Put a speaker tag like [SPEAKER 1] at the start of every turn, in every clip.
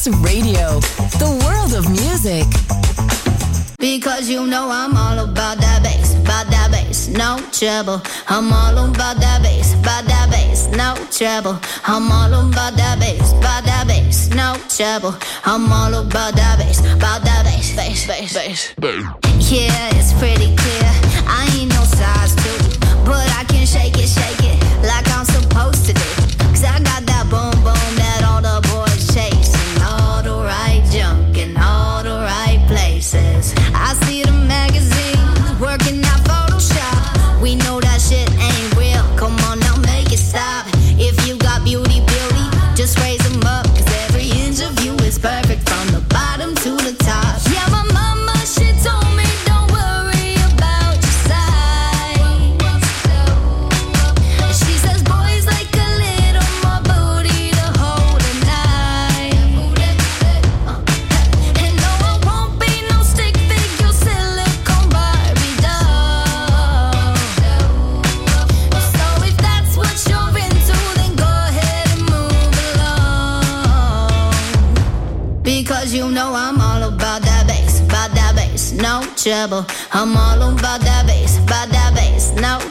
[SPEAKER 1] Mass Radio, the world of music.
[SPEAKER 2] Because you know I'm all about that bass, about that bass, no trouble. I'm all about that bass, about that bass, no trouble. I'm all about that bass, about that bass, no trouble. I'm all about that bass, about that bass, bass, bass, bass. bass. Yeah, it's pretty clear. I ain't no side.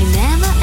[SPEAKER 3] She
[SPEAKER 1] never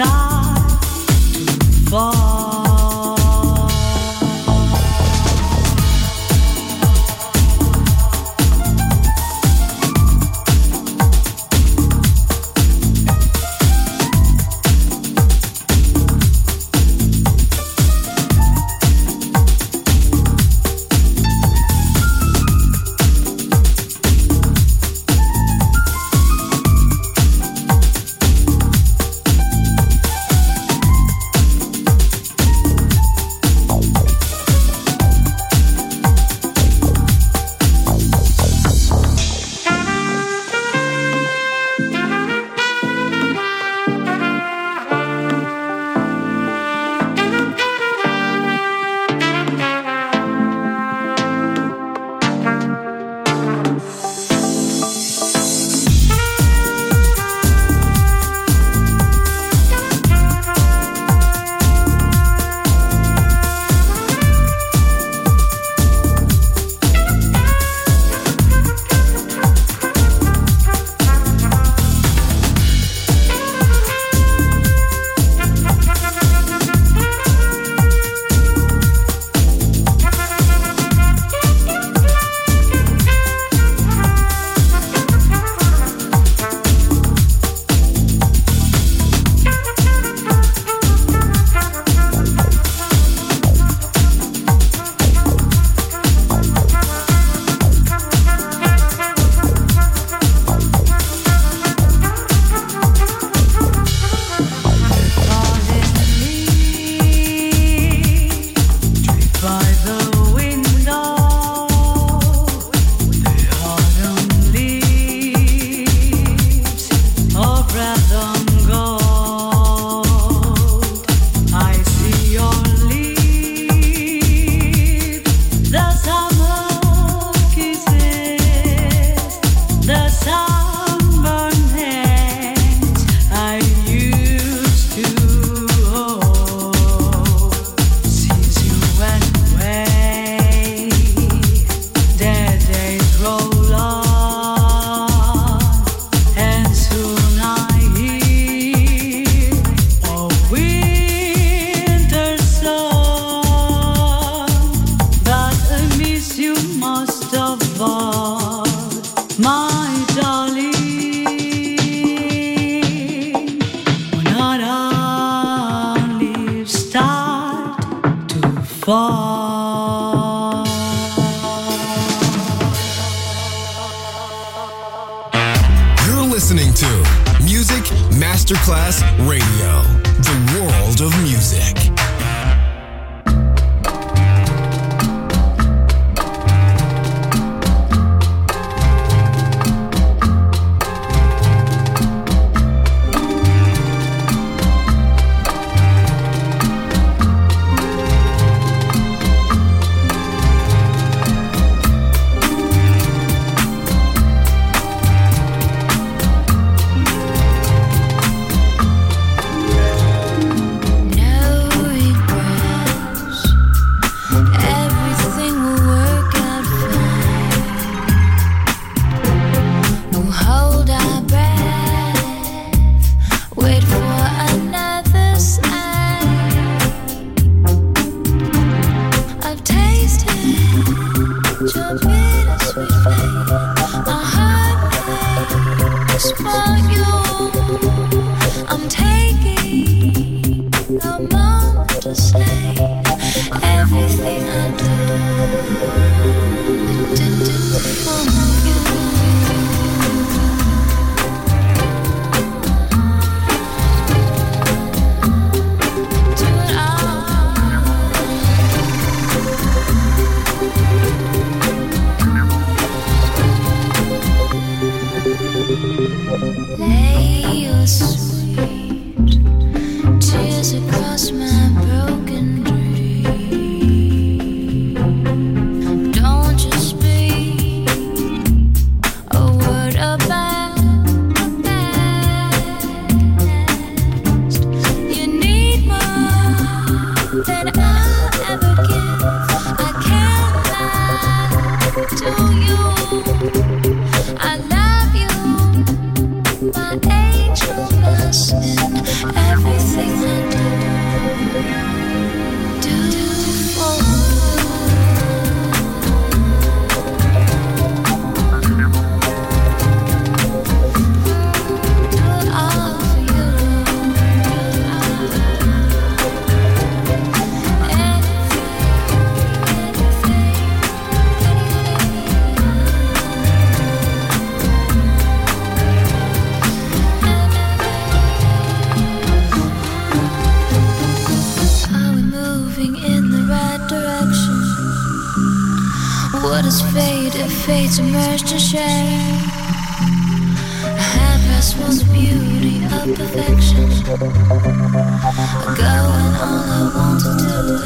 [SPEAKER 1] stars to
[SPEAKER 4] fall.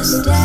[SPEAKER 4] To